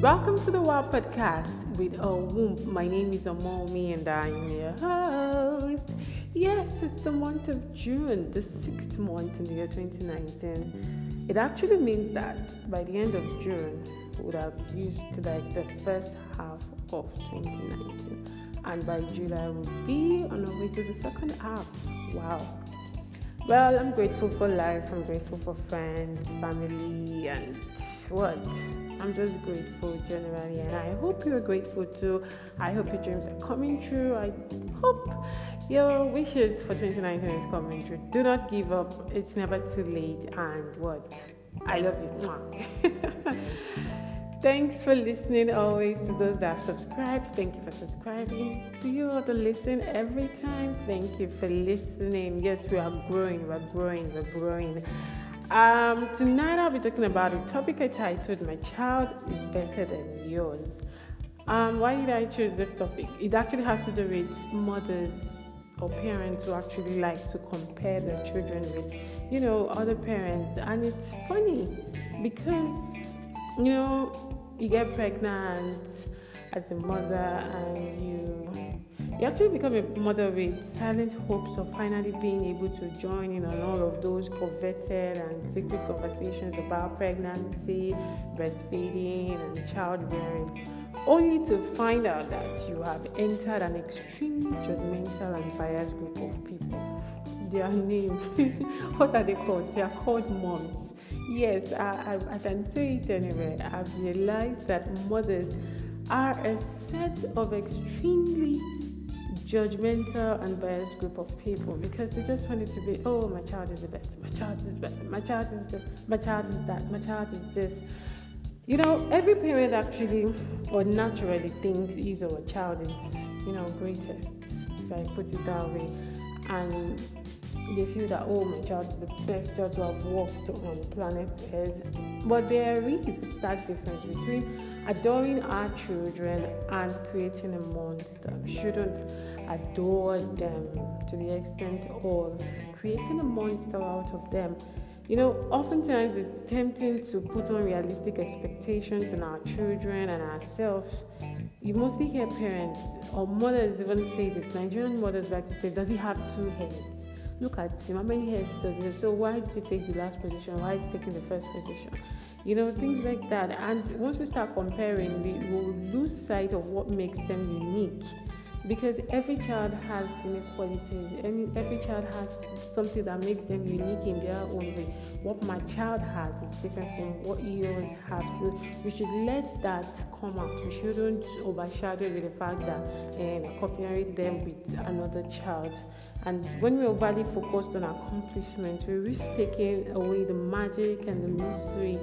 Welcome to the Wow Podcast with Omowunmi. My name is Omowunmi and I'm your host. Yes, it's the month of June, the sixth month in the year 2019. It actually means that by the end of June, we would have used like the first half of 2019, and by July, we'll be on our way to the second half. Wow. Well, I'm grateful for life, I'm grateful for friends, family, and what? I'm just grateful generally, and I hope you're grateful too. I hope your dreams are coming true. I hope your wishes for 2019 is coming true. Do not give up, it's never too late. And what? I love you. Thanks for listening always to those that have subscribed. Thank you for subscribing. To you all to listen every time, thank you for listening. Yes, we are growing, we're growing, we're growing. Um, tonight I'll be talking about a topic I titled My Child is Better Than Yours. Um, why did I choose this topic? It actually has to do with mothers or parents who actually like to compare their children with, you know, other parents. And it's funny because, you know, you get pregnant as a mother and you you actually become a mother with silent hopes of finally being able to join in on all of those coveted and secret conversations about pregnancy, breastfeeding, and childbearing, only to find out that you have entered an extremely judgmental and biased group of people. Their name, what are they called? They are called moms. Yes, I, I, I can say it anyway. I've realized that mothers are a set of extremely judgmental and biased group of people because they just want it to be, oh, my child is the best, my child is better, my child is this, my child is that, my child is this. You know, every parent actually or naturally thinks his or her child is, you know, greatest, if I put it that way. And they feel that, oh, my child is the best child to have walked on the planet Earth. But there is a stark difference between adoring our children and creating a monster. We shouldn't adore them to the extent of creating a monster out of them. You know, oftentimes it's tempting to put unrealistic expectations on our children and ourselves. You mostly hear parents or mothers even say this. Nigerian mothers like to say, Does he have two heads? Look at him, how many heads does he have? So why did he take the last position? Why is he taking the first position? You know, things like that. And once we start comparing, we will lose sight of what makes them unique because every child has unique qualities every, child has something that makes them unique in their own way. What my child has is different from what yours have. So we should let that come out. We shouldn't overshadow with the fact that um, comparing them with another child. And when we're overly focused on accomplishments we risk taking away the magic and the mystery.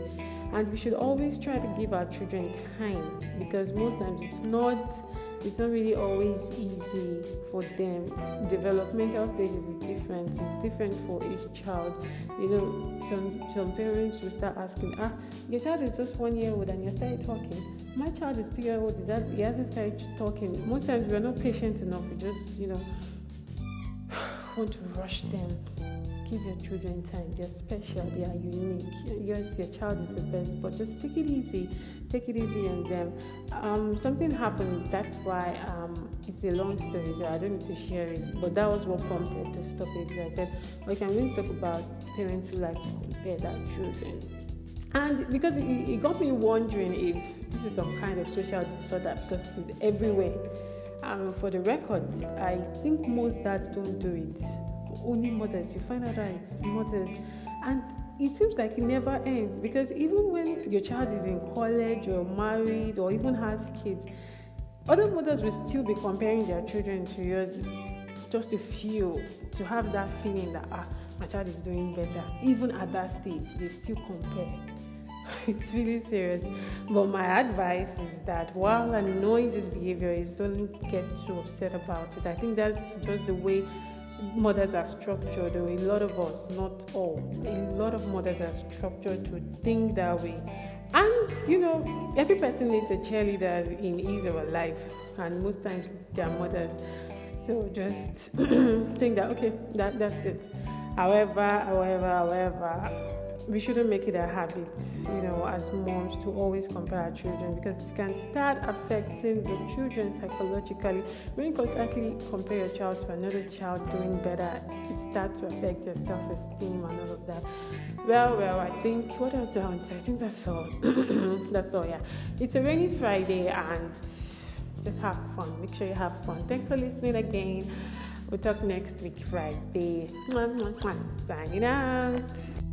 And we should always try to give our children time because most times it's not it's not really always easy for them. Developmental stages is different. It's different for each child. You know, some some parents will start asking, ah, your child is just one year old and you started talking. My child is two years old. Is that he hasn't started talking? Most times we're not patient enough. We just, you know, want to rush them give your children time. They're special, they are unique. Yes, your child is the best, but just take it easy. Take it easy on them. Um, something happened, that's why um, it's a long story, so I don't need to share it. But that was what prompted this topic. I said, okay, I'm going to talk about parents who like to compare their children. And because it, it got me wondering if this is some kind of social disorder because it's everywhere. Um, for the record, I think most dads don't do it only mothers. You find out that it's mothers. And it seems like it never ends because even when your child is in college or married or even has kids, other mothers will still be comparing their children to yours just to feel, to have that feeling that ah, my child is doing better. Even at that stage, they still compare. it's really serious. But my advice is that while knowing this behavior is don't get too upset about it. I think that's just the way mothers are structured, though a lot of us, not all, a lot of mothers are structured to think that way. And you know, every person needs a cheerleader in his or her life, and most times they're mothers. So just think that okay, that that's it. However, however, however, we shouldn't make it a habit, you know, as moms to always compare our children because it can start affecting the children psychologically. When you constantly compare your child to another child doing better, it starts to affect your self-esteem and all of that. Well, well, I think what else do I want to say? I think that's all. that's all, yeah. It's a rainy Friday and just have fun. Make sure you have fun. Thanks for listening again. We'll talk next week, Friday. Signing out.